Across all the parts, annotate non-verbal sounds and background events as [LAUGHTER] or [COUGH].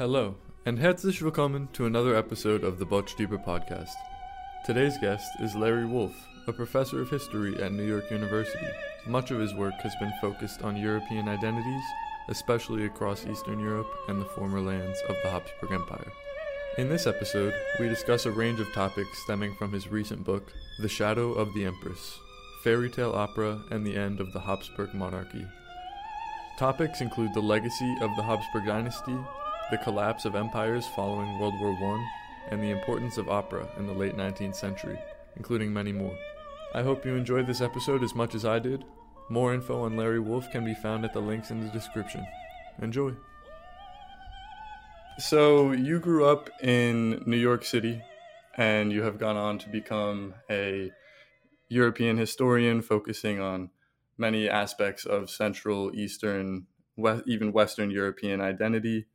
Hello, and herzlich willkommen to another episode of the Botstiber podcast. Today's guest is Larry Wolff, a professor of history at New York University. Much of his work has been focused on European identities, especially across Eastern Europe and the former lands of the Habsburg Empire. In this episode, we discuss a range of topics stemming from his recent book, The Shadow of the Empress Fairy Tale Opera and the End of the Habsburg Monarchy. Topics include the legacy of the Habsburg dynasty, the collapse of empires following World War I, and the importance of opera in the late 19th century, including many more. I hope you enjoyed this episode as much as I did. More info on Larry Wolff can be found at the links in the description. Enjoy. So, you grew up in New York City and you have gone on to become a European historian focusing on many aspects of Central, Eastern, West, even Western European identity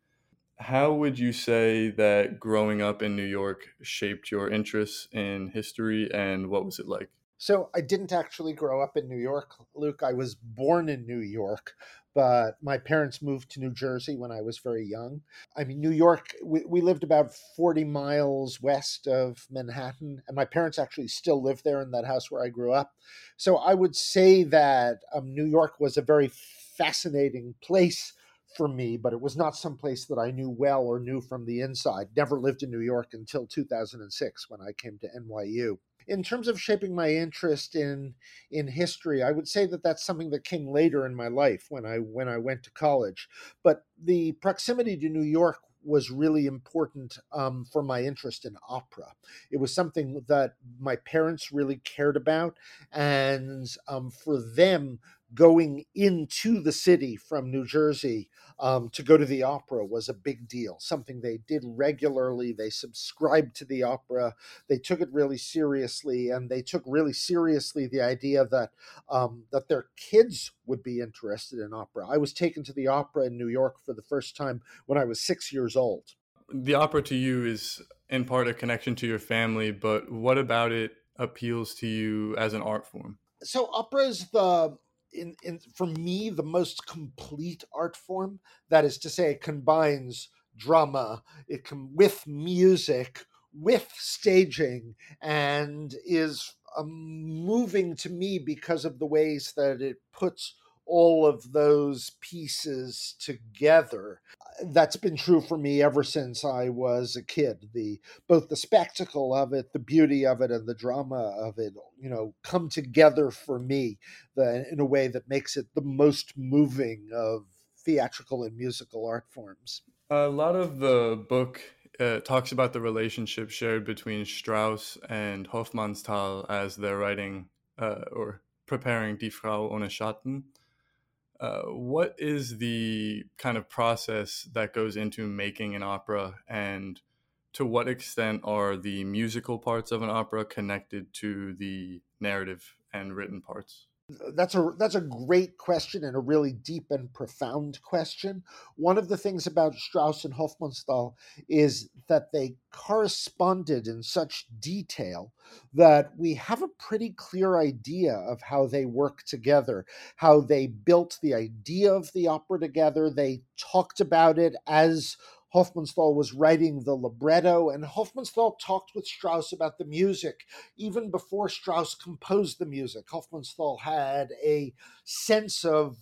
how would you say that growing up in New York shaped your interests in history and what was it like? So, I didn't actually grow up in New York, Luke. I was born in New York, but my parents moved to New Jersey when I was very young. I mean, New York, we, we lived about 40 miles west of Manhattan, and my parents actually still live there in that house where I grew up. So, I would say that um, New York was a very fascinating place for me, but it was not some place that I knew well or knew from the inside. Never lived in New York until 2006 when I came to NYU. In terms of shaping my interest in in history, I would say that that's something that came later in my life when I when I went to college. But the proximity to New York was really important um, for my interest in opera. It was something that my parents really cared about, and um, for them, going into the city from New Jersey um, to go to the opera was a big deal, something they did regularly. They subscribed to the opera, they took it really seriously, and they took really seriously the idea that um, that their kids would be interested in opera. I was taken to the opera in New York for the first time when I was six years old. The opera to you is in part a connection to your family, but what about it appeals to you as an art form? So opera is the in, in for me the most complete art form. That is to say, it combines drama, it can with music, with staging, and is um, moving to me because of the ways that it puts all of those pieces together. That's been true for me ever since I was a kid. The both the spectacle of it, the beauty of it, and the drama of it, you know, come together for me the, in a way that makes it the most moving of theatrical and musical art forms. A lot of the book uh, talks about the relationship shared between Strauss and Hofmannsthal as they're writing uh, or preparing Die Frau ohne Schatten. Uh, what is the kind of process that goes into making an opera and to what extent are the musical parts of an opera connected to the narrative and written parts that's a that's a great question and a really deep and profound question. One of the things about Strauss and Hofmannsthal is that they corresponded in such detail that we have a pretty clear idea of how they work together, how they built the idea of the opera together. They talked about it as Hofmannsthal was writing the libretto, and Hofmannsthal talked with Strauss about the music even before Strauss composed the music. Hofmannsthal had a sense of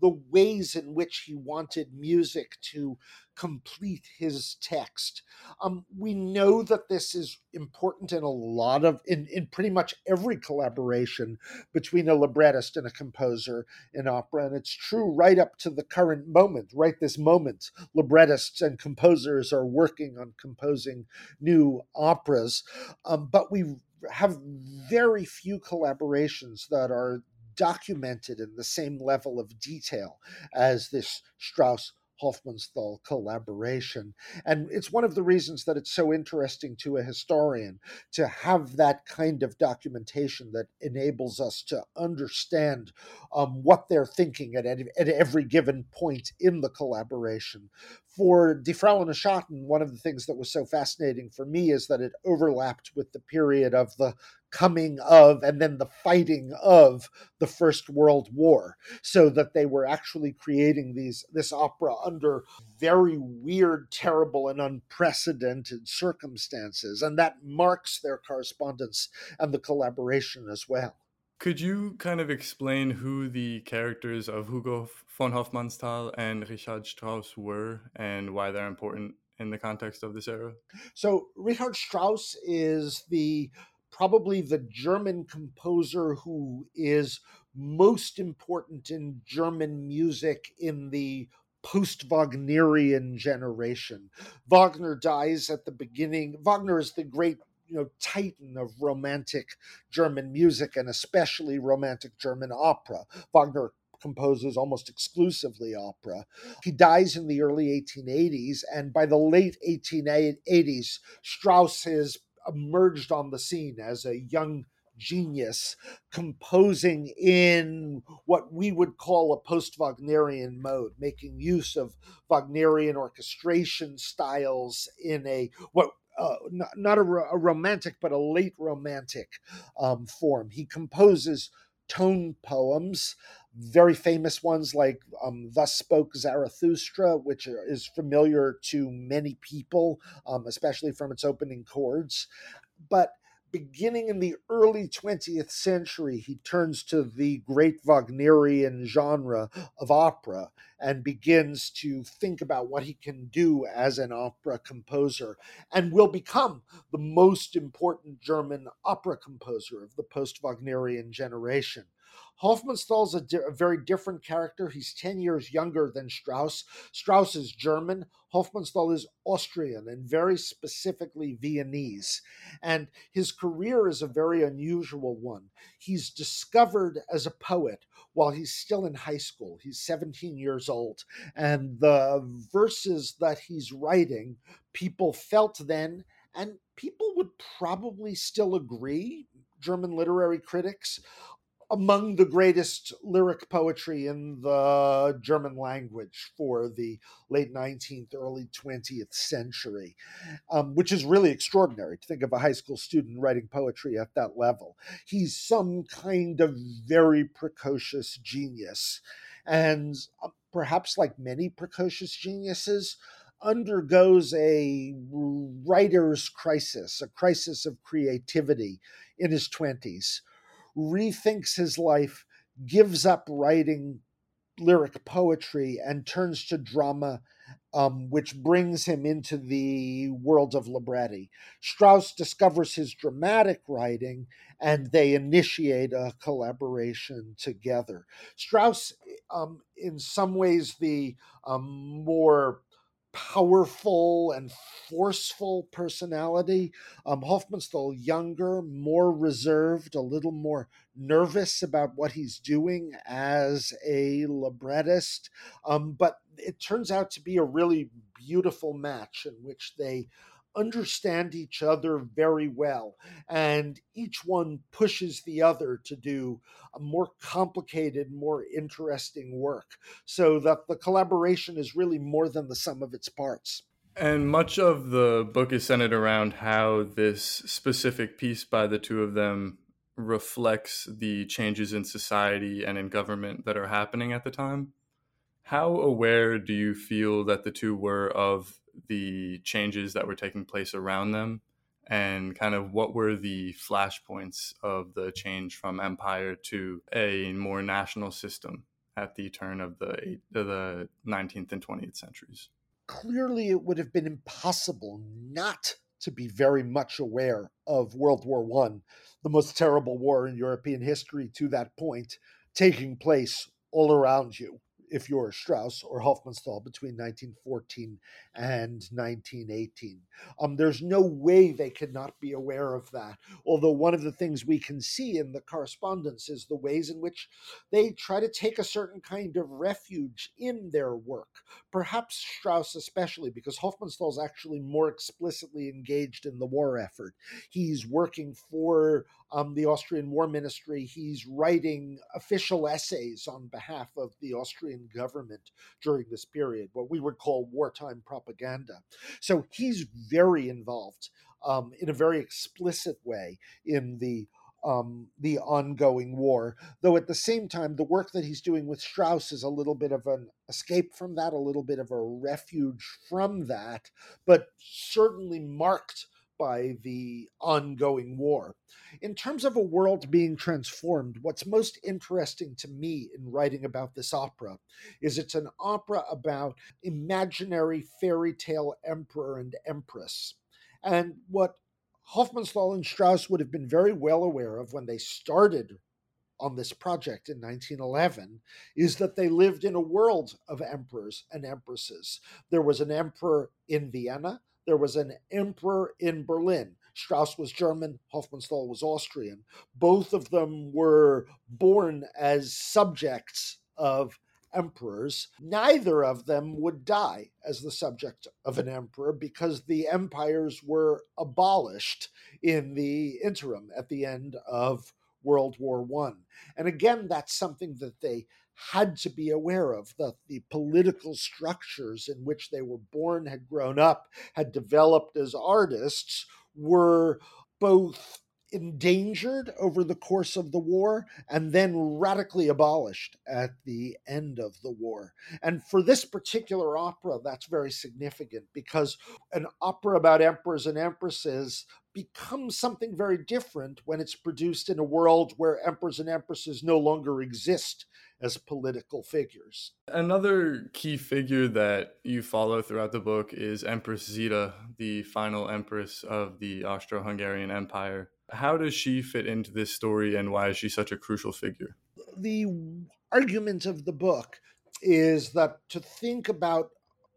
the ways in which he wanted music to complete his text. Um, we know that this is important in a lot of, in, in pretty much every collaboration between a librettist and a composer in opera. And it's true right up to the current moment, right this moment. Librettists and composers are working on composing new operas. Um, but we have very few collaborations that are documented in the same level of detail as this Strauss Hofmannsthal collaboration. And it's one of the reasons that it's so interesting to a historian to have that kind of documentation that enables us to understand um, what they're thinking at, at every given point in the collaboration. For Die Frau ohne Schatten, one of the things that was so fascinating for me is that it overlapped with the period of the coming of and then the fighting of the First World War, so that they were actually creating these this opera under very weird, terrible, and unprecedented circumstances, and that marks their correspondence and the collaboration as well. Could you kind of explain who the characters of Hugo von Hofmannsthal and Richard Strauss were and why they're important in the context of this era? So, Richard Strauss is the probably the German composer who is most important in German music in the post Wagnerian generation. Wagner dies at the beginning. Wagner is the great you know titan of romantic German music and especially romantic German opera. Wagner composes almost exclusively opera. He dies in the early 1880s, and by the late 1880s, Strauss has emerged on the scene as a young genius composing in what we would call a post Wagnerian mode, making use of Wagnerian orchestration styles in a what uh, not, not a, a, romantic, but a late romantic um, form. He composes tone poems, very famous ones like um, Thus Spoke Zarathustra, which is familiar to many people, um, especially from its opening chords. But beginning in the early 20th century, he turns to the great Wagnerian genre of opera and begins to think about what he can do as an opera composer and will become the most important German opera composer of the post Wagnerian generation. Hofmannsthal's a, di- a very different character. He's 10 years younger than Strauss. Strauss is German. Hofmannsthal is Austrian and very specifically Viennese. And his career is a very unusual one. He's discovered as a poet while he's still in high school. He's 17 years old. And the verses that he's writing, people felt then, and people would probably still agree, German literary critics, among the greatest lyric poetry in the German language for the late 19th, early 20th century, um, which is really extraordinary to think of a high school student writing poetry at that level. He's some kind of very precocious genius. And uh, perhaps like many precocious geniuses, undergoes a writer's crisis, a crisis of creativity in his 20s rethinks his life, gives up writing lyric poetry, and turns to drama, um, which brings him into the world of libretti. Strauss discovers his dramatic writing, and they initiate a collaboration together. Strauss, um, in some ways, the um, more powerful and forceful personality. Um, Hofmannsthal younger, more reserved, a little more nervous about what he's doing as a librettist. Um, but it turns out to be a really beautiful match in which they understand each other very well, and each one pushes the other to do a more complicated, more interesting work, so that the collaboration is really more than the sum of its parts. And much of the book is centered around how this specific piece by the two of them reflects the changes in society and in government that are happening at the time. How aware do you feel that the two were of the changes that were taking place around them and kind of what were the flashpoints of the change from empire to a more national system at the turn of the the 19th and 20th centuries? Clearly it would have been impossible not to be very much aware of world war 1 the most terrible war in european history to that point taking place all around you if you're Strauss or Hofmannsthal between 1914 and 1918. Um, there's no way they could not be aware of that. Although one of the things we can see in the correspondence is the ways in which they try to take a certain kind of refuge in their work. Perhaps Strauss, especially, because Hofmannsthal is actually more explicitly engaged in the war effort. He's working for um, the Austrian War Ministry. He's writing official essays on behalf of the Austrian government during this period, what we would call wartime propaganda. So he's very involved um, in a very explicit way in the um, the ongoing war. Though at the same time, the work that he's doing with Strauss is a little bit of an escape from that, a little bit of a refuge from that, but certainly marked by the ongoing war. In terms of a world being transformed, what's most interesting to me in writing about this opera is it's an opera about imaginary fairy tale emperor and empress. And what Hofmannsthal and Strauss would have been very well aware of when they started on this project in 1911 is that they lived in a world of emperors and empresses. There was an emperor in Vienna, there was an emperor in Berlin. Strauss was German, Hofmannsthal was Austrian. Both of them were born as subjects of emperors, neither of them would die as the subject of an emperor because the empires were abolished in the interim at the end of World War One. And again, that's something that they had to be aware of that the political structures in which they were born, had grown up, had developed as artists were both endangered over the course of the war and then radically abolished at the end of the war. And for this particular opera, that's very significant because an opera about emperors and empresses becomes something very different when it's produced in a world where emperors and empresses no longer exist as political figures. Another key figure that you follow throughout the book is Empress Zita, the final empress of the Austro Hungarian Empire. How does she fit into this story and why is she such a crucial figure? The argument of the book is that to think about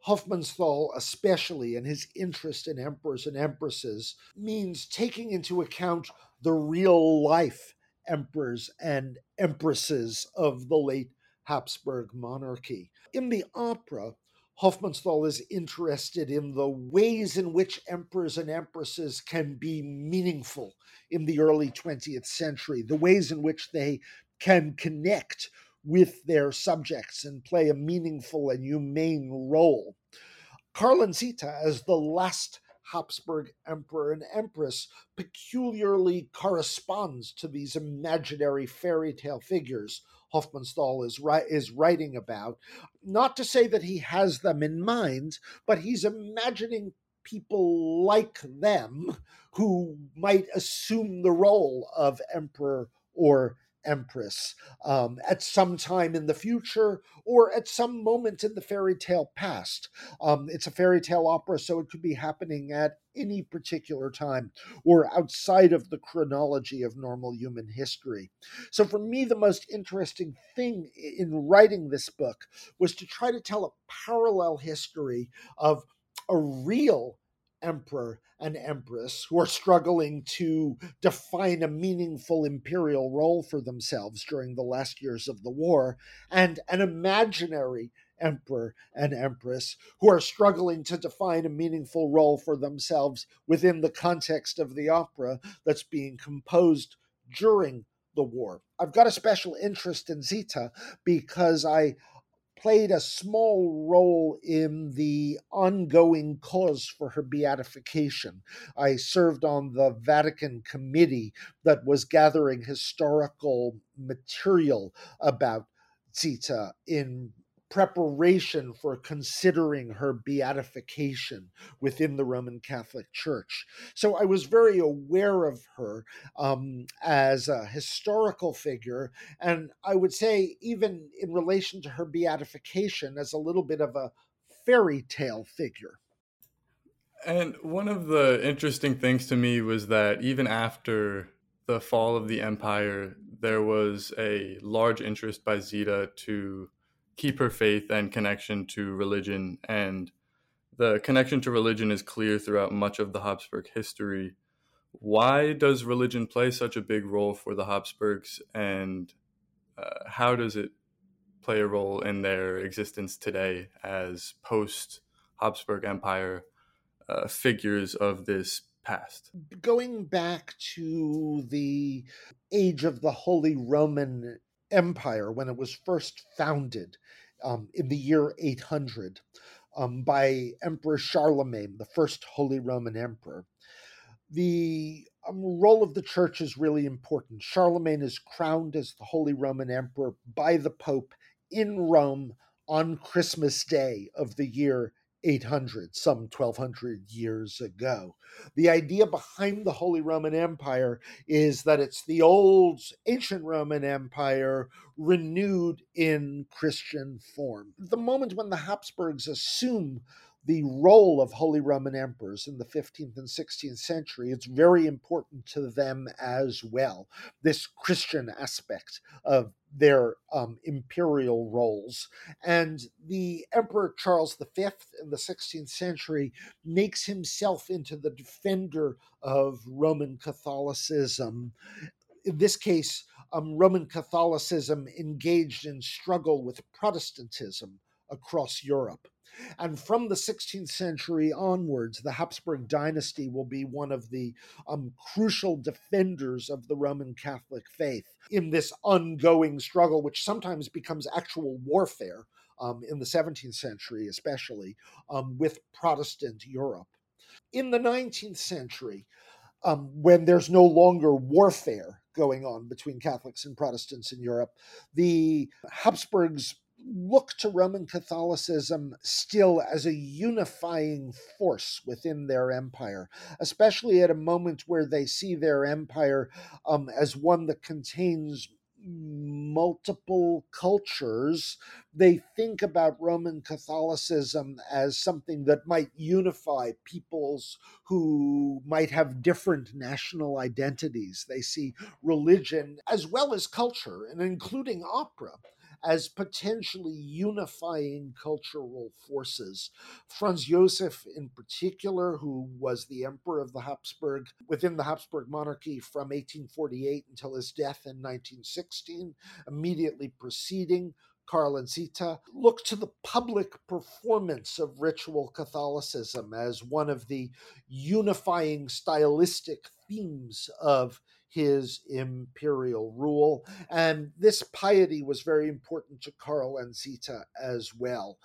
Hofmannsthal, especially, and his interest in emperors and empresses, means taking into account the real life emperors and empresses of the late Habsburg monarchy. In the opera, Hofmannsthal is interested in the ways in which emperors and empresses can be meaningful in the early 20th century, the ways in which they can connect with their subjects and play a meaningful and humane role. Karl Zita, as the last Habsburg emperor and empress, peculiarly corresponds to these imaginary fairy tale figures Hofmannsthal is, ri- is writing about. Not to say that he has them in mind, but he's imagining people like them who might assume the role of emperor or empress um, at some time in the future or at some moment in the fairy tale past. Um, it's a fairy tale opera, so it could be happening at any particular time or outside of the chronology of normal human history. So, for me, the most interesting thing in writing this book was to try to tell a parallel history of a real emperor and empress who are struggling to define a meaningful imperial role for themselves during the last years of the war, and an imaginary emperor and empress who are struggling to define a meaningful role for themselves within the context of the opera that's being composed during the war. I've got a special interest in Zita because I played a small role in the ongoing cause for her beatification. I served on the Vatican committee that was gathering historical material about Zita in preparation for considering her beatification within the Roman Catholic Church. So I was very aware of her um, as a historical figure, and I would say, even in relation to her beatification, as a little bit of a fairy tale figure. And one of the interesting things to me was that even after the fall of the empire, there was a large interest by Zita to keep her faith and connection to religion. And the connection to religion is clear throughout much of the Habsburg history. Why does religion play such a big role for the Habsburgs, and uh, how does it play a role in their existence today as post Habsburg Empire uh, figures of this past? Going back to the age of the Holy Roman Empire when it was first founded um, in the year 800 um, by Emperor Charlemagne, the first Holy Roman Emperor. the um, role of the church is really important. Charlemagne is crowned as the Holy Roman Emperor by the Pope in Rome on Christmas Day of the year 800, some 1200 years ago. The idea behind the Holy Roman Empire is that it's the old ancient Roman Empire renewed in Christian form. The moment when the Habsburgs assume the role of Holy Roman emperors in the 15th and 16th century, it's very important to them as well. This Christian aspect of their um, imperial roles. And the Emperor Charles V in the 16th century makes himself into the defender of Roman Catholicism. In this case, um, Roman Catholicism engaged in struggle with Protestantism across Europe. And from the 16th century onwards, the Habsburg dynasty will be one of the um, crucial defenders of the Roman Catholic faith in this ongoing struggle, which sometimes becomes actual warfare um, in the 17th century, especially um, with Protestant Europe. In the 19th century, um, when there's no longer warfare going on between Catholics and Protestants in Europe, the Habsburgs look to Roman Catholicism still as a unifying force within their empire, especially at a moment where they see their empire um, as one that contains multiple cultures, they think about Roman Catholicism as something that might unify peoples who might have different national identities. They see religion as well as culture, and including opera, as potentially unifying cultural forces. Franz Josef, in particular, who was the emperor of the Habsburg within the Habsburg monarchy from 1848 until his death in 1916, immediately preceding Karl and Zita, look to the public performance of ritual Catholicism as one of the unifying stylistic themes of his imperial rule. And this piety was very important to Karl and Zita as well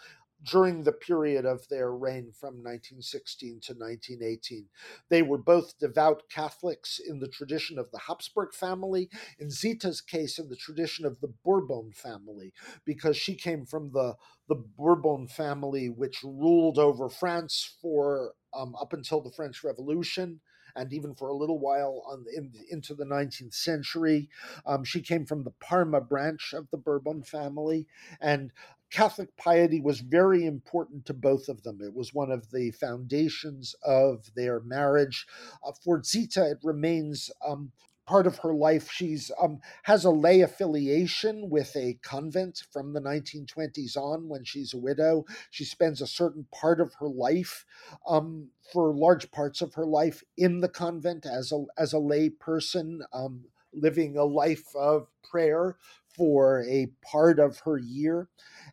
during the period of their reign from 1916 to 1918. They were both devout Catholics in the tradition of the Habsburg family, in Zita's case, in the tradition of the Bourbon family, because she came from the, the Bourbon family, which ruled over France for um, up until the French Revolution and even for a little while on in, into the 19th century. Um, she came from the Parma branch of the Bourbon family, and Catholic piety was very important to both of them. It was one of the foundations of their marriage. Uh, for Zita, it remains um, part of her life. She's um, has a lay affiliation with a convent from the 1920s on. When she's a widow, she spends a certain part of her life, um, for large parts of her life, in the convent as a as a lay person, um, living a life of prayer for a part of her year.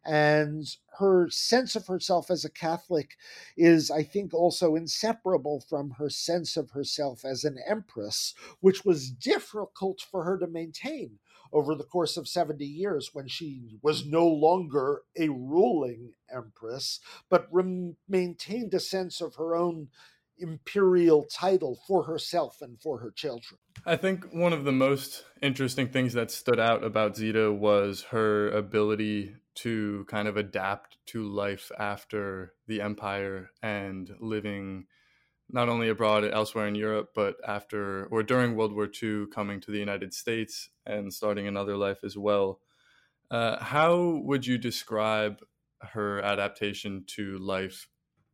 And her sense of herself as a Catholic is, I think, also inseparable from her sense of herself as an empress, which was difficult for her to maintain over the course of 70 years when she was no longer a ruling empress, but rem- maintained a sense of her own imperial title for herself and for her children. I think one of the most interesting things that stood out about Zita was her ability to kind of adapt to life after the empire and living not only abroad elsewhere in Europe, but after or during World War II, coming to the United States and starting another life as well. Uh, how would you describe her adaptation to life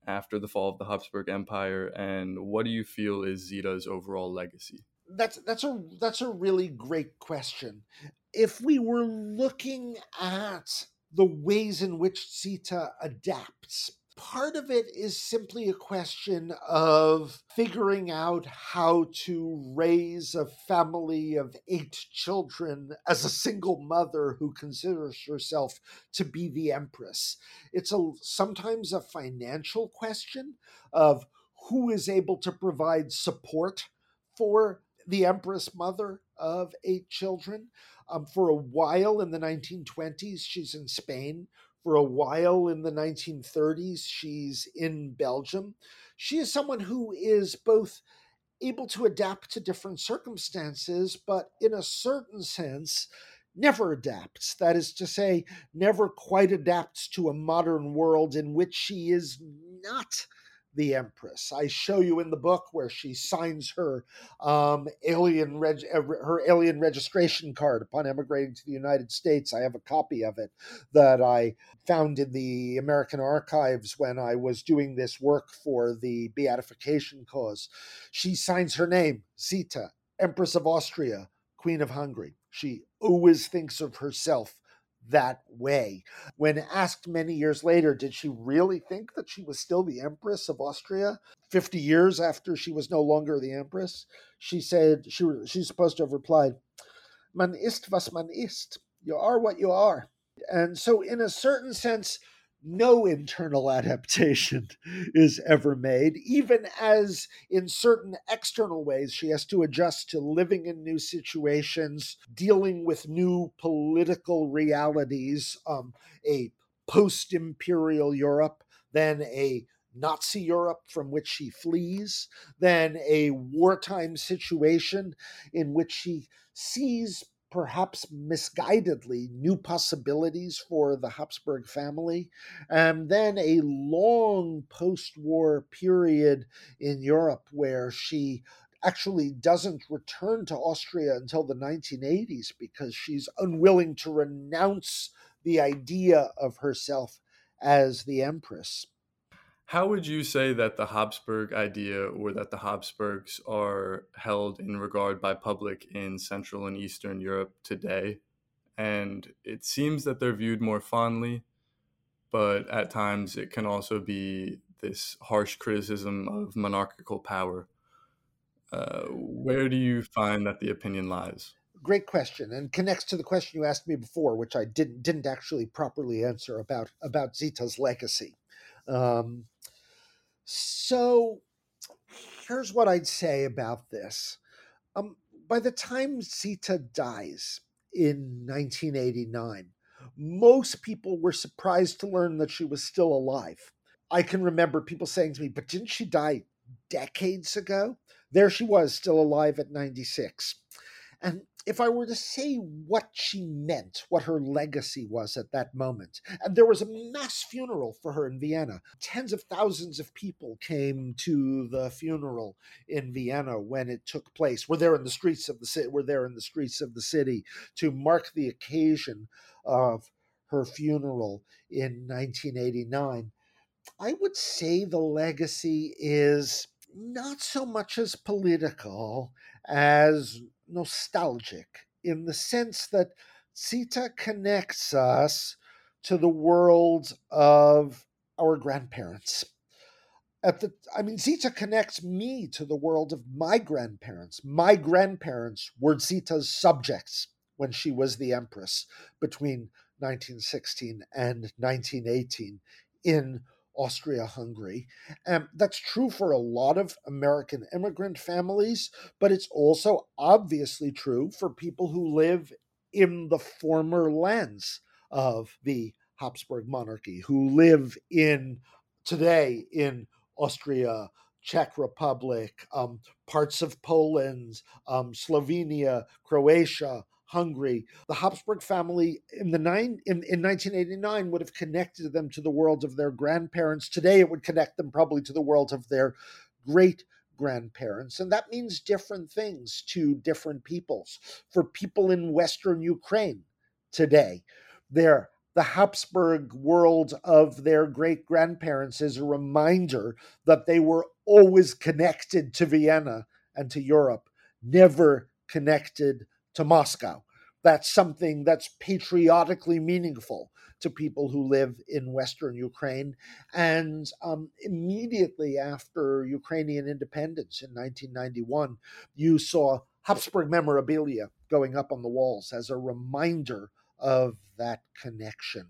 after the fall of the Habsburg Empire, and what do you feel is Zita's overall legacy? That's that's a that's a really great question. If we were looking at the ways in which Zita adapts. Part of it is simply a question of figuring out how to raise a family of eight children as a single mother who considers herself to be the empress. It's a sometimes a financial question of who is able to provide support for the empress mother of eight children. Um, for a while in the 1920s, she's in Spain. For a while in the 1930s, she's in Belgium. She is someone who is both able to adapt to different circumstances, but in a certain sense, never adapts. That is to say, never quite adapts to a modern world in which she is not the Empress. I show you in the book where she signs her um, alien reg- uh, her alien registration card upon emigrating to the United States. I have a copy of it that I found in the American archives when I was doing this work for the beatification cause. She signs her name, Zita, Empress of Austria, Queen of Hungary. She always thinks of herself that way. When asked many years later, did she really think that she was still the Empress of Austria 50 years after she was no longer the Empress? She said, she, she's supposed to have replied, Man ist was man ist. You are what you are. And so, in a certain sense, no internal adaptation is ever made, even as in certain external ways she has to adjust to living in new situations, dealing with new political realities, um, a post imperial Europe, then a Nazi Europe from which she flees, then a wartime situation in which she sees perhaps misguidedly new possibilities for the Habsburg family, and then a long post war period in Europe where she actually doesn't return to Austria until the 1980s because she's unwilling to renounce the idea of herself as the empress. How would you say that the Habsburg idea or that the Habsburgs are held in regard by public in Central and Eastern Europe today? And it seems that they're viewed more fondly, but at times it can also be this harsh criticism of monarchical power. Uh, where do you find that the opinion lies? Great question, and connects to the question you asked me before, which I didn't didn't actually properly answer about about Zita's legacy. Um, so here's what I'd say about this. Um, by the time Zita dies in 1989, most people were surprised to learn that she was still alive. I can remember people saying to me, but didn't she die decades ago? There she was, still alive at 96. And if I were to say what she meant, what her legacy was at that moment, and there was a mass funeral for her in Vienna. Tens of thousands of people came to the funeral in Vienna when it took place. We're there in the streets of the city. We're there in the streets of the city to mark the occasion of her funeral in 1989. I would say the legacy is not so much as political as nostalgic in the sense that Zita connects us to the world of our grandparents. At the I mean Zita connects me to the world of my grandparents. My grandparents were Zita's subjects when she was the empress between 1916 and 1918 in Austria Hungary. And that's true for a lot of American immigrant families, but it's also obviously true for people who live in the former lands of the Habsburg monarchy, who live in today in Austria, Czech Republic, um, parts of Poland, um, Slovenia, Croatia, Hungary. The Habsburg family in the nine in, in 1989 would have connected them to the world of their grandparents. Today it would connect them probably to the world of their great grandparents. And that means different things to different peoples. For people in Western Ukraine today, their the Habsburg world of their great grandparents is a reminder that they were always connected to Vienna and to Europe, never connected to Moscow. That's something that's patriotically meaningful to people who live in Western Ukraine. And um, immediately after Ukrainian independence in 1991, you saw Habsburg memorabilia going up on the walls as a reminder of that connection.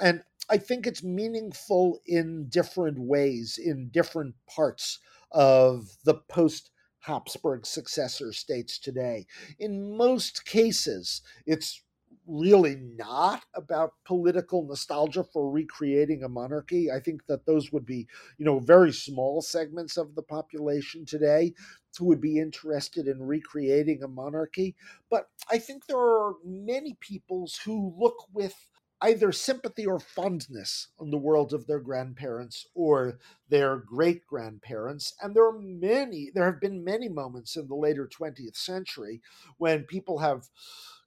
And I think it's meaningful in different ways, in different parts of the post Habsburg successor states today. In most cases, it's really not about political nostalgia for recreating a monarchy. I think that those would be, you know, very small segments of the population today who would be interested in recreating a monarchy. But I think there are many peoples who look with either sympathy or fondness on the world of their grandparents or their great grandparents. And there are many, there have been many moments in the later 20th century when people have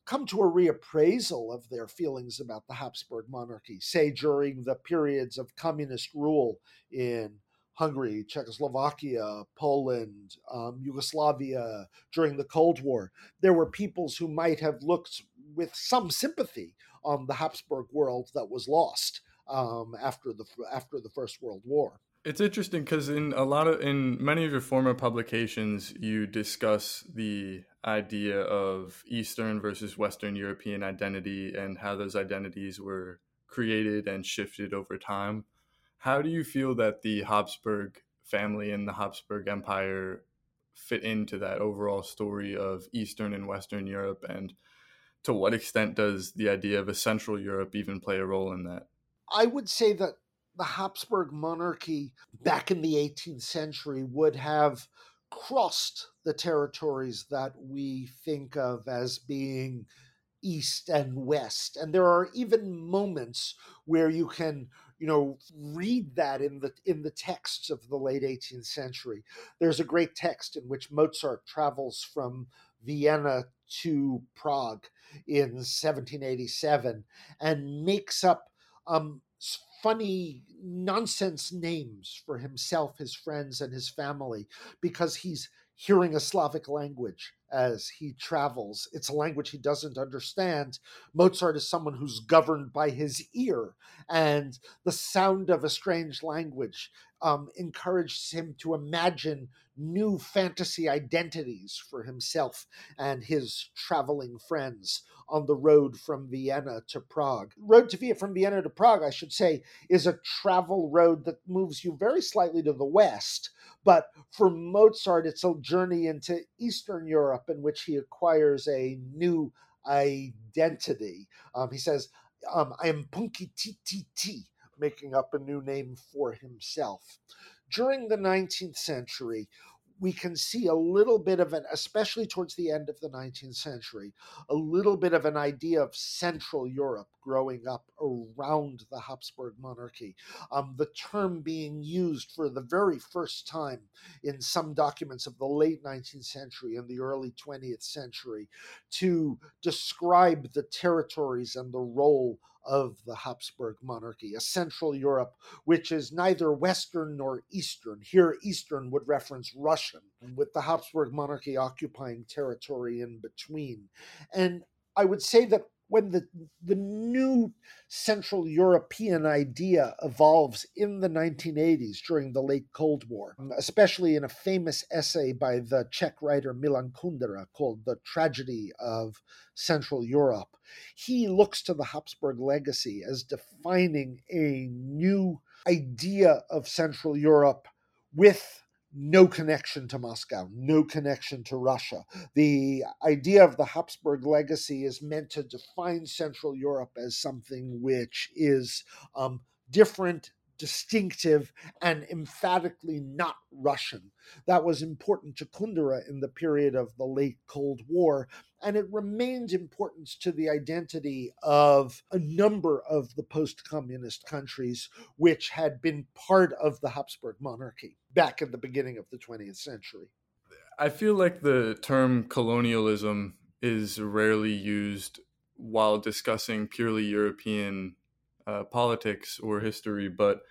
come to a reappraisal of their feelings about the Habsburg monarchy, say during the periods of communist rule in Hungary, Czechoslovakia, Poland, um, Yugoslavia during the Cold War. There were peoples who might have looked with some sympathy on the Habsburg world that was lost um, after the after the First World War. It's interesting because in a lot of in many of your former publications, you discuss the idea of Eastern versus Western European identity and how those identities were created and shifted over time. How do you feel that the Habsburg family and the Habsburg Empire fit into that overall story of Eastern and Western Europe? And to what extent does the idea of a Central Europe even play a role in that? I would say that the Habsburg monarchy back in the 18th century would have crossed the territories that we think of as being east and west and there are even moments where you can you know read that in the in the texts of the late 18th century there's a great text in which mozart travels from vienna to prague in 1787 and makes up um, funny nonsense names for himself, his friends, and his family because he's hearing a Slavic language as he travels. It's a language he doesn't understand. Mozart is someone who's governed by his ear, and the sound of a strange language um, encourages him to imagine new fantasy identities for himself and his traveling friends on the road from Vienna to Prague. Road to Vienna from Vienna to Prague, I should say, is a travel road that moves you very slightly to the west. But for Mozart, it's a journey into Eastern Europe in which he acquires a new identity. Um, he says, um, I am Punkitititi, making up a new name for himself. During the 19th century, we can see a little bit of an, especially towards the end of the 19th century, a little bit of an idea of Central Europe growing up around the Habsburg monarchy. Um, the term being used for the very first time in some documents of the late 19th century and the early 20th century to describe the territories and the role of the Habsburg monarchy, a Central Europe which is neither Western nor Eastern. Here, Eastern would reference Russian, with the Habsburg monarchy occupying territory in between. And I would say that when the the new Central European idea evolves in the 1980s during the late Cold War, um, especially in a famous essay by the Czech writer Milan Kundera called The Tragedy of Central Europe, he looks to the Habsburg legacy as defining a new idea of Central Europe with no connection to Moscow, no connection to Russia. The idea of the Habsburg legacy is meant to define Central Europe as something which is um, different distinctive and emphatically not Russian. That was important to Kundera in the period of the late Cold War, and it remained important to the identity of a number of the post communist countries which had been part of the Habsburg monarchy back in the beginning of the 20th century. I feel like the term colonialism is rarely used while discussing purely European uh, politics or history, but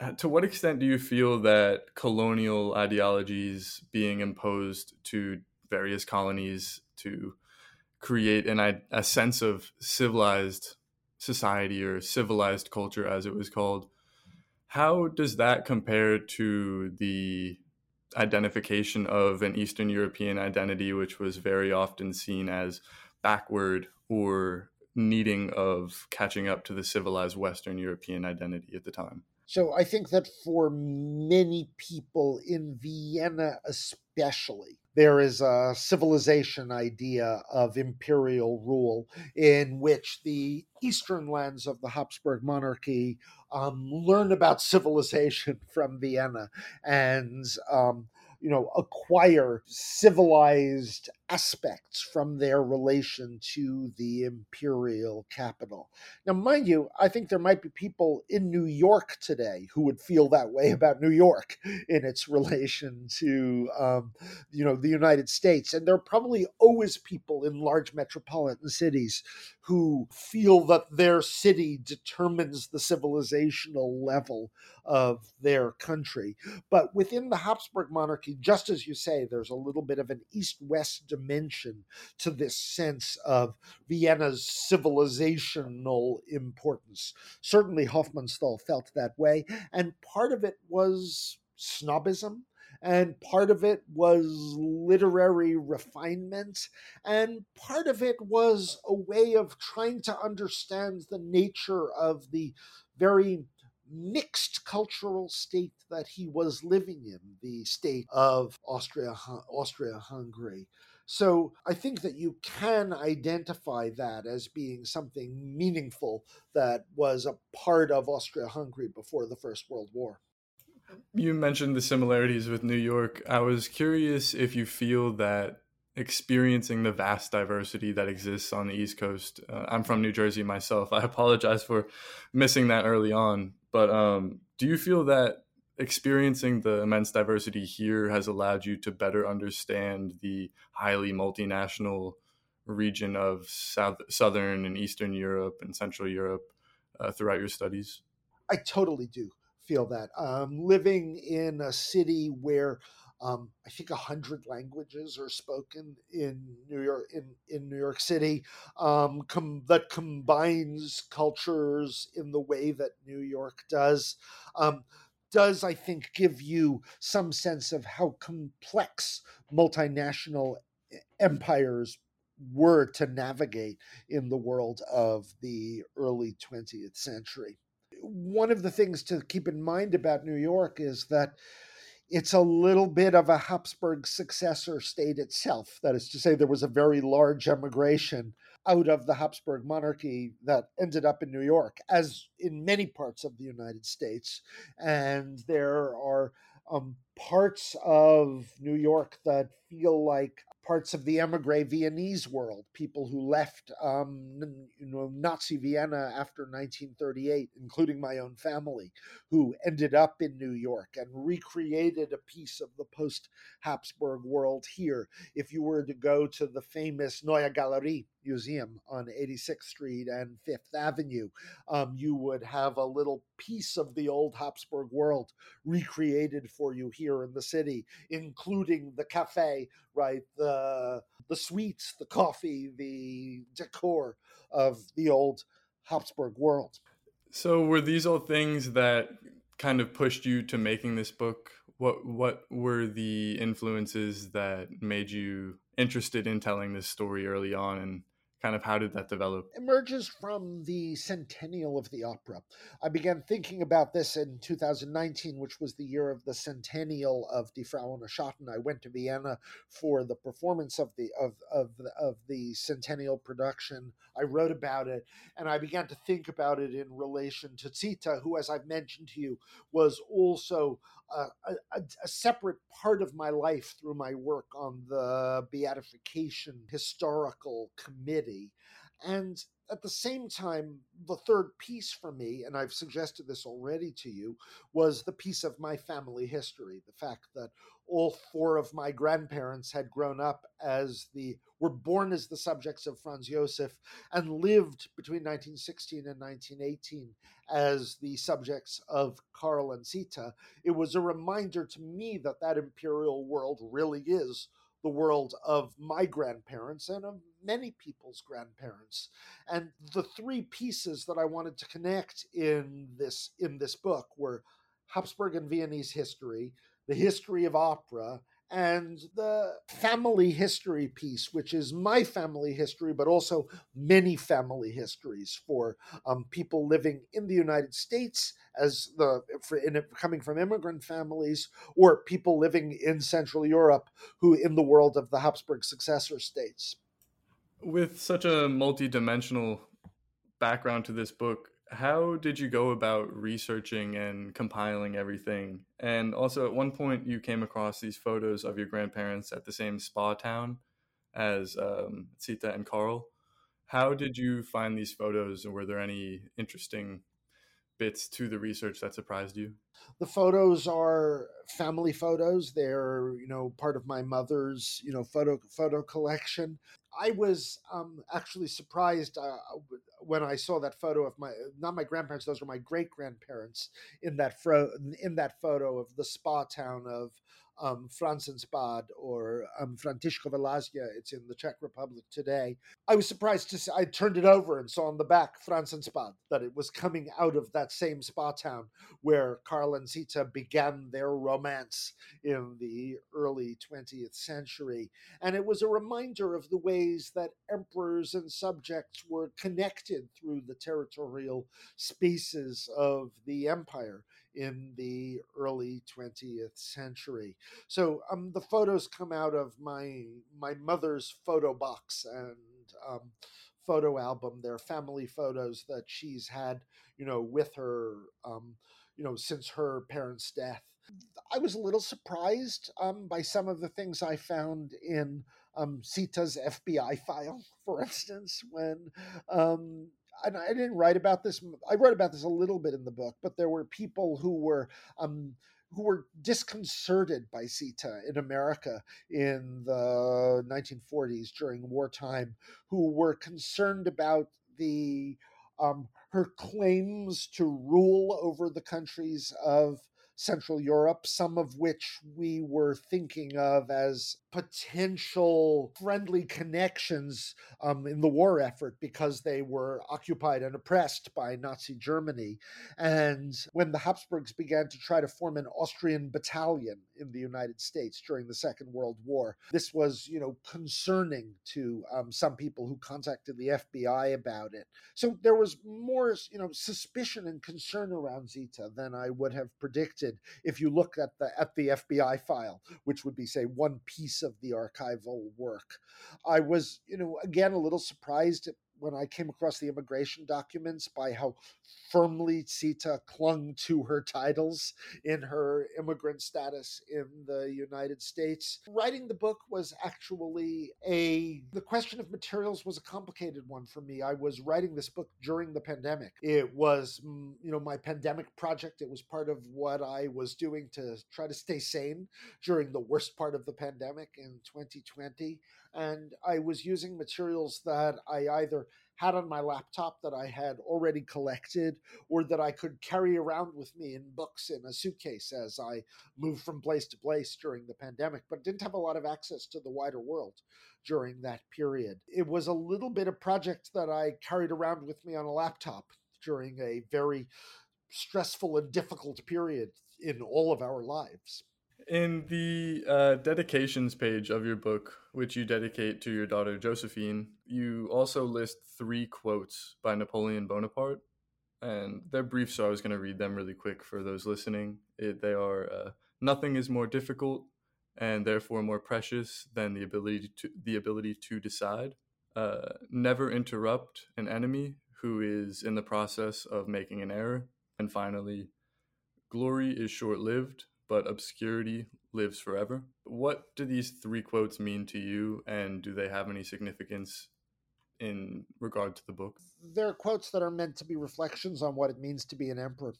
uh, to what extent do you feel that colonial ideologies being imposed to various colonies to create an, a sense of civilized society or civilized culture, as it was called, how does that compare to the identification of an Eastern European identity, which was very often seen as backward or needing of catching up to the civilized Western European identity at the time. So I think that for many people in Vienna, especially, there is a civilization idea of imperial rule in which the eastern lands of the Habsburg monarchy um, learn about [LAUGHS] civilization from Vienna and um, you know, acquire civilized aspects from their relation to the imperial capital. Now, mind you, I think there might be people in New York today who would feel that way about New York in its relation to, um, you know, the United States. And there are probably always people in large metropolitan cities who feel that their city determines the civilizational level of their country. But within the Habsburg monarchy, just as you say, there's a little bit of an east west dimension to this sense of Vienna's civilizational importance. Certainly, Hofmannsthal felt that way. And part of it was snobism and part of it was literary refinement, and part of it was a way of trying to understand the nature of the very mixed cultural state that he was living in, the state of Austria Austria Hungary. So I think that you can identify that as being something meaningful that was a part of Austria Hungary before the First World War. You mentioned the similarities with New York. I was curious if you feel that experiencing the vast diversity that exists on the East Coast. Uh, I'm from New Jersey myself. I apologize for missing that early on, but um, do you feel that experiencing the immense diversity here has allowed you to better understand the highly multinational region of South, Southern and Eastern Europe and Central Europe uh, throughout your studies? I totally do feel that. Um, living in a city where um, I think a hundred languages are spoken in New York in, in New York City um, com- that combines cultures in the way that New York does. Um, does I think give you some sense of how complex multinational eh, empires were to navigate in the world of the early 20th century. One of the things to keep in mind about New York is that it's a little bit of a Habsburg successor state itself. That is to say, there was a very large emigration out of the Habsburg monarchy that ended up in New York, as in many parts of the United States. And there are um, parts of New York that feel like parts of the emigre Viennese world, people who left um, you know, Nazi Vienna after 1938, including my own family, who ended up in New York and recreated a piece of the post Habsburg world here. If you were to go to the famous Neue Galerie Museum on 86th Street and Fifth Avenue, um, you would have a little piece of the old Habsburg world recreated for you here in the city, including the cafe, right? The the sweets, the coffee, the decor of the old Habsburg world. So, were these all things that kind of pushed you to making this book? What what were the influences that made you interested in telling this story early on, and kind of how did that develop? Emerges from the centennial of the opera. I began thinking about this in 2019, which was the year of the centennial of Die Frau ohne Schatten. I went to Vienna for the performance of the of of of the centennial production. I wrote about it, and I began to think about it in relation to Zita, who, as I've mentioned to you, was also a, a, a, separate part of my life through my work on the beatification historical committee. And at the same time, the third piece for me, and I've suggested this already to you, was the piece of my family history. The fact that all four of my grandparents had grown up as the were born as the subjects of Franz Josef and lived between 1916 and 1918 as the subjects of Karl and Zita. It was a reminder to me that that imperial world really is the world of my grandparents and of many people's grandparents. And the three pieces that i wanted to connect in this in this book were habsburg and viennese history the history of opera and the family history piece, which is my family history, but also many family histories for um, people living in the United States as the for, in, coming from immigrant families, or people living in Central Europe who in the world of the Habsburg successor states. With such a multi-dimensional background to this book, how did you go about researching and compiling everything? And also, at one point, you came across these photos of your grandparents at the same spa town as um, Zita and Karl. How did you find these photos, and were there any interesting bits to the research that surprised you? The photos are family photos. They're you know part of my mother's you know photo photo collection. I was um, actually surprised uh, when I saw that photo of my not my grandparents; those were my great grandparents in that fro- in that photo of the spa town of um, Franzensbad or um, Františkova Lázně. It's in the Czech Republic today. I was surprised to see, I turned it over and saw on the back Franzensbad that it was coming out of that same spa town where Karl and Zita began their romance in the early 20th century. And it was a reminder of the ways that emperors and subjects were connected through the territorial spaces of the empire in the early 20th century. So um, the photos come out of my my mother's photo box and um, photo album. They're family photos that she's had, you know, with her, um, you know, since her parents' death. I was a little surprised um, by some of the things I found in um, Zita's FBI file, [LAUGHS] for instance, when um, I didn't write about this. I wrote about this a little bit in the book, but there were people who were um, who were disconcerted by Zita in America in the 1940s during wartime, who were concerned about the um, her claims to rule over the countries of Central Europe, some of which we were thinking of as potential friendly connections um, in the war effort because they were occupied and oppressed by Nazi Germany. And when the Habsburgs began to try to form an Austrian battalion in the United States during the Second World War, this was, you know, concerning to um, some people who contacted the FBI about it. So there was more, you know, suspicion and concern around Zita than I would have predicted if you look at the at the FBI file, which would be say one piece of the archival work. I was, you know, again a little surprised when I came across the immigration documents by how firmly Zita clung to her titles in her immigrant status in the United States. Writing the book was actually a the question of materials was a complicated one for me. I was writing this book during the pandemic. It was mm, you know my pandemic project. It was part of what I was doing to try to stay sane during the worst part of the pandemic in 2020 and I was using materials that I either had on my laptop that I had already collected or that I could carry around with me in books in a suitcase as I moved from place to place during the pandemic, but didn't have a lot of access to the wider world during that period. It was a little bit of project that I carried around with me on a laptop during a very stressful and difficult period in all of our lives. In the uh, dedications page of your book, which you dedicate to your daughter Josephine, you also list three quotes by Napoleon Bonaparte. And they're brief, so I was going to read them really quick for those listening. It, they are uh, Nothing is more difficult and therefore more precious than the ability to, the ability to decide. Uh, never interrupt an enemy who is in the process of making an error. And finally, glory is short lived, but obscurity lives forever. What do these three quotes mean to you, and do they have any significance in regard to the book? They're quotes that are meant to be reflections on what it means to be an emperor,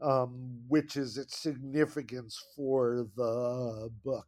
um, which is its significance for the book.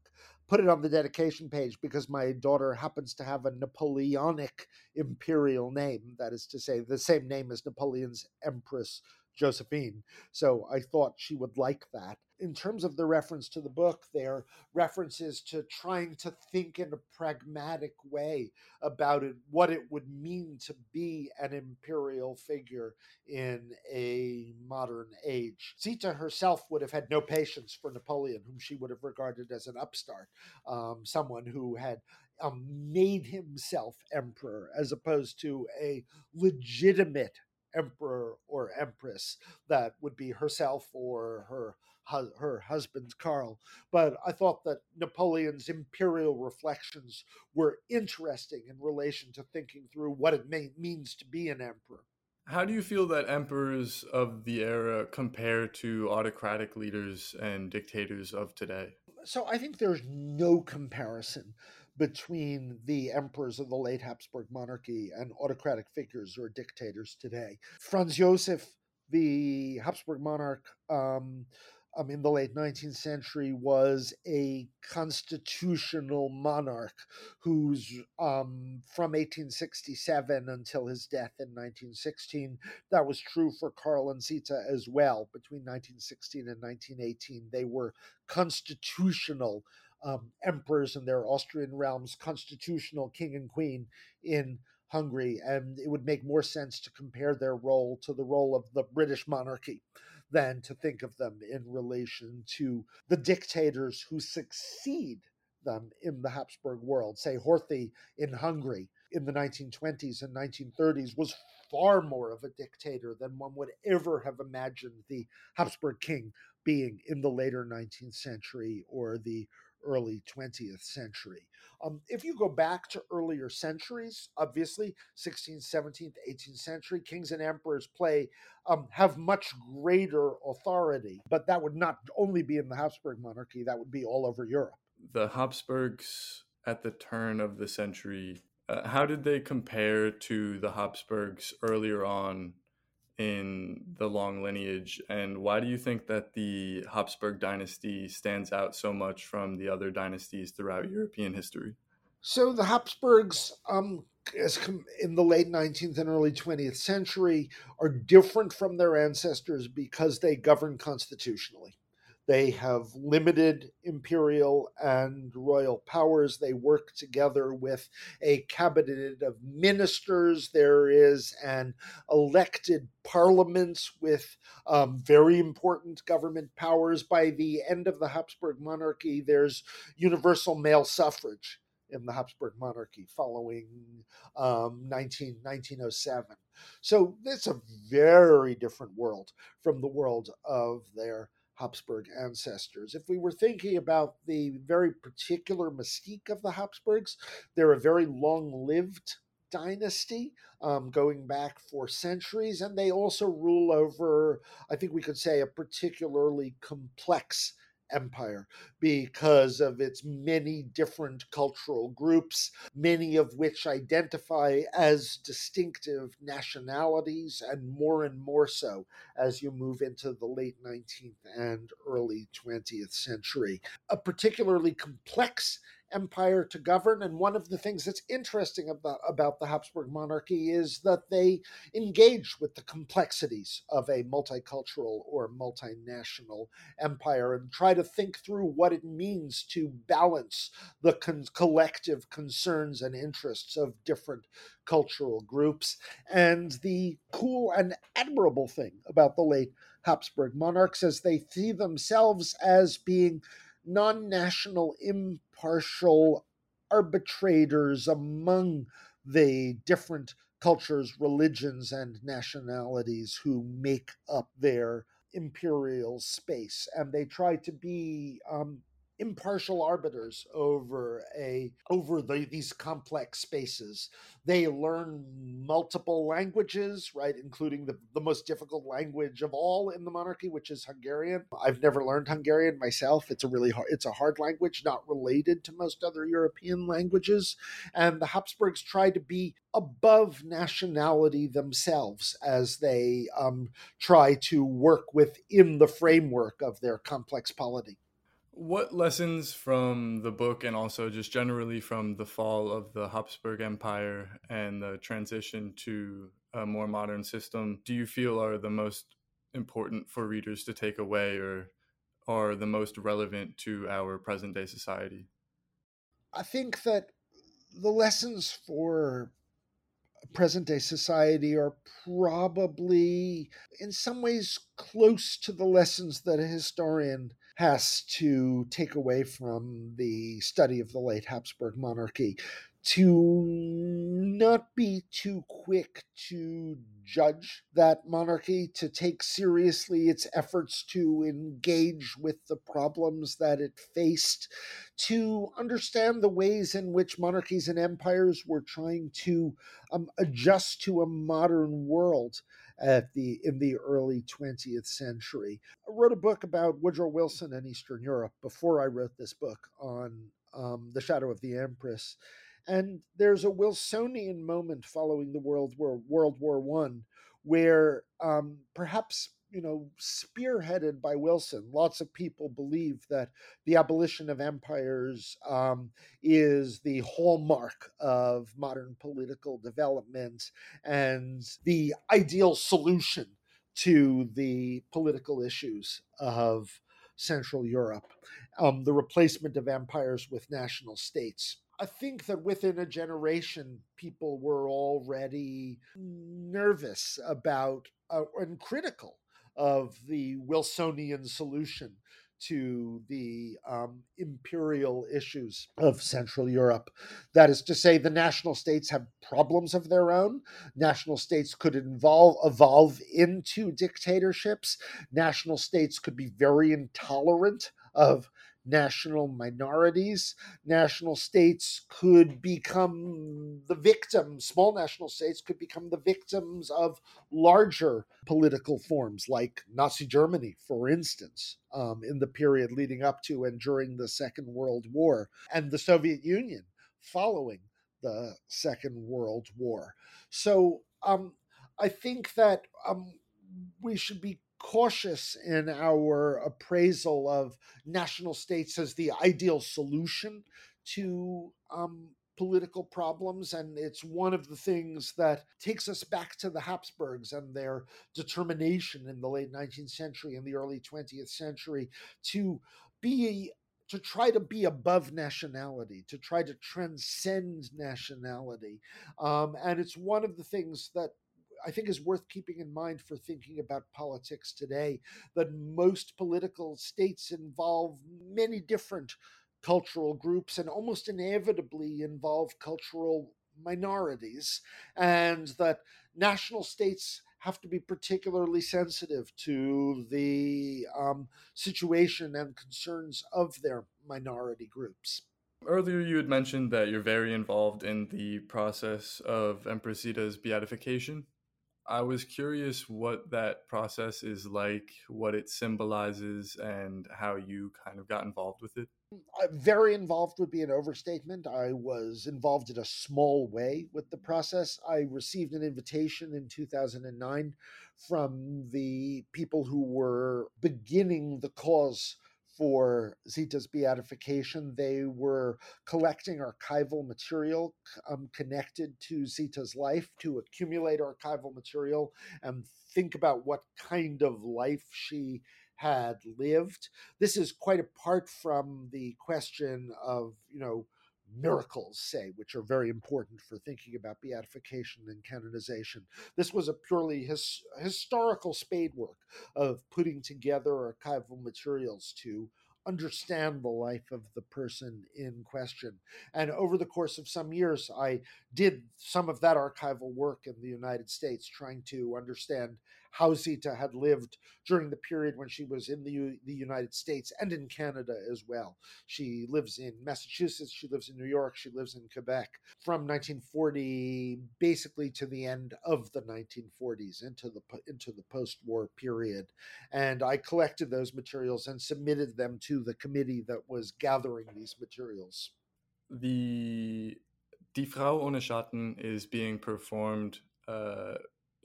Put it on the dedication page because my daughter happens to have a Napoleonic imperial name. That is to say, the same name as Napoleon's Empress Josephine. So I thought she would like that. In terms of the reference to the book, they're references to trying to think in a pragmatic way about it, what it would mean to be an imperial figure in a modern age. Zita herself would have had no patience for Napoleon, whom she would have regarded as an upstart, um, someone who had um, made himself emperor as opposed to a legitimate emperor or empress that would be herself or her her husband Karl. But I thought that Napoleon's imperial reflections were interesting in relation to thinking through what it may, means to be an emperor. How do you feel that emperors of the era compare to autocratic leaders and dictators of today? So I think there's no comparison between the emperors of the late Habsburg monarchy and autocratic figures or dictators today. Franz Josef, the Habsburg monarch, um, um, in the late 19th century was a constitutional monarch who's um, from 1867 until his death in 1916. That was true for Karl and Zita as well. Between 1916 and 1918, they were constitutional um, emperors in their Austrian realms, constitutional king and queen in Hungary, and it would make more sense to compare their role to the role of the British monarchy than to think of them in relation to the dictators who succeed them in the Habsburg world. Say, Horthy in Hungary in the 1920s and 1930s was far more of a dictator than one would ever have imagined the Habsburg king being in the later 19th century or the early 20th century. Um, if you go back to earlier centuries, obviously 16th, 17th, 18th century, kings and emperors play um, have much greater authority, but that would not only be in the Habsburg monarchy; that would be all over Europe. The Habsburgs at the turn of the century, uh, how did they compare to the Habsburgs earlier on in the long lineage and why do you think that the Habsburg dynasty stands out so much from the other dynasties throughout European history? So the Habsburgs um, in the late 19th and early 20th century are different from their ancestors because they govern constitutionally. They have limited imperial and royal powers. They work together with a cabinet of ministers. There is an elected parliament with um, very important government powers. By the end of the Habsburg monarchy, there's universal male suffrage in the Habsburg monarchy following um, 19, 1907. So it's a very different world from the world of their Habsburg ancestors. If we were thinking about the very particular mystique of the Habsburgs, they're a very long lived dynasty um, going back for centuries, and they also rule over, I think we could say, a particularly complex empire because of its many different cultural groups, many of which identify as distinctive nationalities, and more and more so as you move into the late 19th and early 20th century. A particularly complex empire to govern. And one of the things that's interesting about, about the Habsburg monarchy is that they engage with the complexities of a multicultural or multinational empire and try to think through what it means to balance the con- collective concerns and interests of different cultural groups. And the cool and admirable thing about the late Habsburg monarchs is they see themselves as being non national, impartial arbitrators among the different cultures, religions, and nationalities who make up their imperial space. And they try to be um, impartial arbiters over a over the, these complex spaces. They learn multiple languages right including the, the most difficult language of all in the monarchy which is hungarian. I've never learned hungarian myself. It's a really hard it's a hard language not related to most other european languages. And the habsburgs try to be above nationality themselves as they um, try to work within the framework of their complex polity what lessons from the book and also just generally from the fall of the Habsburg Empire and the transition to a more modern system do you feel are the most important for readers to take away or are the most relevant to our present day society? I think that the lessons for present day society are probably in some ways close to the lessons that a historian has to take away from the study of the late Habsburg monarchy to not be too quick to judge that monarchy, to take seriously its efforts to engage with the problems that it faced, to understand the ways in which monarchies and empires were trying to um, adjust to a modern world at the in the early 20th century. I wrote a book about Woodrow Wilson and Eastern Europe before I wrote this book on um, the Shadow of the Empress and there's a Wilsonian moment following the World War World War One, where um, perhaps you know spearheaded by Wilson, lots of people believe that the abolition of empires um, is the hallmark of modern political development and the ideal solution to the political issues of Central Europe, um, the replacement of empires with national states. I think that within a generation, people were already nervous about uh, and critical of the Wilsonian solution to the um, imperial issues of Central Europe. That is to say, the national states have problems of their own. National states could involve, evolve into dictatorships. National states could be very intolerant of national minorities. National states could become the victims, small national states could become the victims of larger political forms, like Nazi Germany, for instance, um, in the period leading up to and during the Second World War, and the Soviet Union following the Second World War. So um, I think that um, we should be cautious in our appraisal of national states as the ideal solution to um, political problems. And it's one of the things that takes us back to the Habsburgs and their determination in the late 19th century and the early 20th century to be to try to be above nationality, to try to transcend nationality. Um, and it's one of the things that I think is worth keeping in mind for thinking about politics today that most political states involve many different cultural groups and almost inevitably involve cultural minorities, and that national states have to be particularly sensitive to the um, situation and concerns of their minority groups. Earlier, you had mentioned that you're very involved in the process of Empress Zita's beatification. I was curious what that process is like, what it symbolizes, and how you kind of got involved with it. Uh, very involved would be an overstatement. I was involved in a small way with the process. I received an invitation in 2009 from the people who were beginning the cause for Zita's beatification. They were collecting archival material um, connected to Zita's life to accumulate archival material and think about what kind of life she had lived. This is quite apart from the question of, you know, miracles, say, which are very important for thinking about beatification and canonization. This was a purely his, historical spade work of putting together archival materials to understand the life of the person in question. And over the course of some years, I did some of that archival work in the United States, trying to understand how Zita had lived during the period when she was in the, the United States and in Canada as well. She lives in Massachusetts, she lives in New York, she lives in Quebec from 1940 basically to the end of the 1940s into the into the post-war period. And I collected those materials and submitted them to the committee that was gathering these materials. The Die Frau ohne Schatten is being performed uh,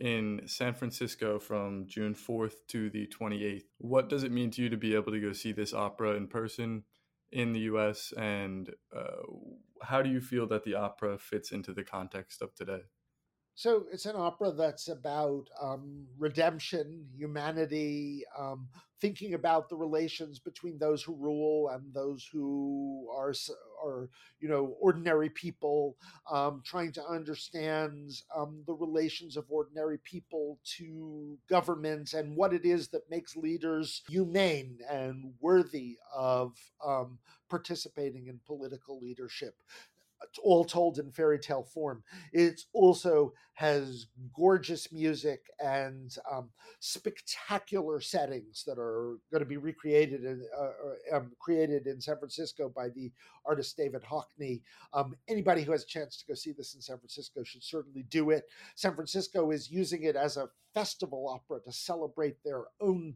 in San Francisco from June 4th to the 28th. What does it mean to you to be able to go see this opera in person in the US? And uh, how do you feel that the opera fits into the context of today? So it's an opera that's about um, redemption, humanity, um, thinking about the relations between those who rule and those who are, are you know, ordinary people, um, trying to understand um, the relations of ordinary people to governments and what it is that makes leaders humane and worthy of um, participating in political leadership all told in fairy tale form. It also has gorgeous music and um, spectacular settings that are going to be recreated and uh, uh, um, created in San Francisco by the artist David Hockney. Um, anybody who has a chance to go see this in San Francisco should certainly do it. San Francisco is using it as a festival opera to celebrate their own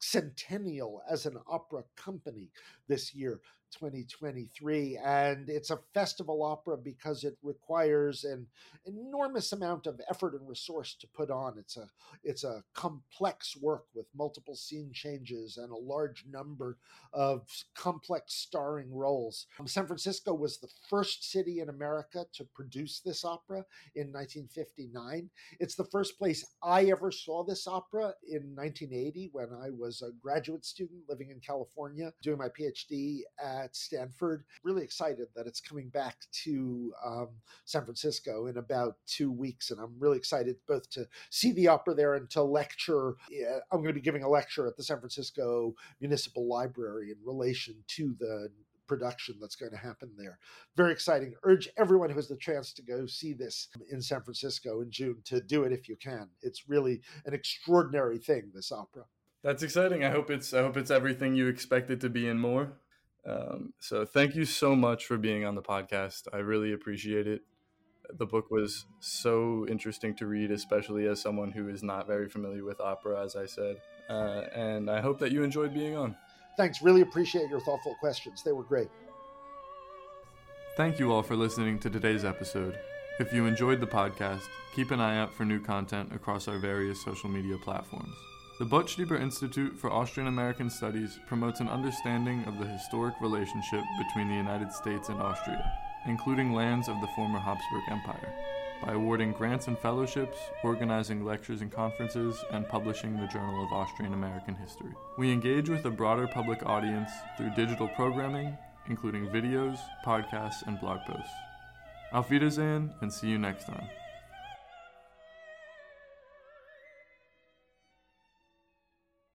centennial as an opera company this year. 2023. And it's a festival opera because it requires an enormous amount of effort and resource to put on. It's a it's a complex work with multiple scene changes and a large number of complex starring roles. Um, San Francisco was the first city in America to produce this opera in 1959. It's the first place I ever saw this opera in 1980 when I was a graduate student living in California doing my PhD at at Stanford. Really excited that it's coming back to um, San Francisco in about two weeks. And I'm really excited both to see the opera there and to lecture. I'm going to be giving a lecture at the San Francisco Municipal Library in relation to the production that's going to happen there. Very exciting. Urge everyone who has the chance to go see this in San Francisco in June to do it if you can. It's really an extraordinary thing, this opera. That's exciting. I hope it's I hope it's everything you expect it to be and more. Um, so thank you so much for being on the podcast. I really appreciate it. The book was so interesting to read, especially as someone who is not very familiar with opera, as I said. Uh, and I hope that you enjoyed being on. Thanks. Really appreciate your thoughtful questions. They were great. Thank you all for listening to today's episode. If you enjoyed the podcast, keep an eye out for new content across our various social media platforms. The Botstiber Institute for Austrian American Studies promotes an understanding of the historic relationship between the United States and Austria, including lands of the former Habsburg Empire, by awarding grants and fellowships, organizing lectures and conferences, and publishing the Journal of Austrian American History. We engage with a broader public audience through digital programming, including videos, podcasts, and blog posts. Auf Wiedersehen, and see you next time.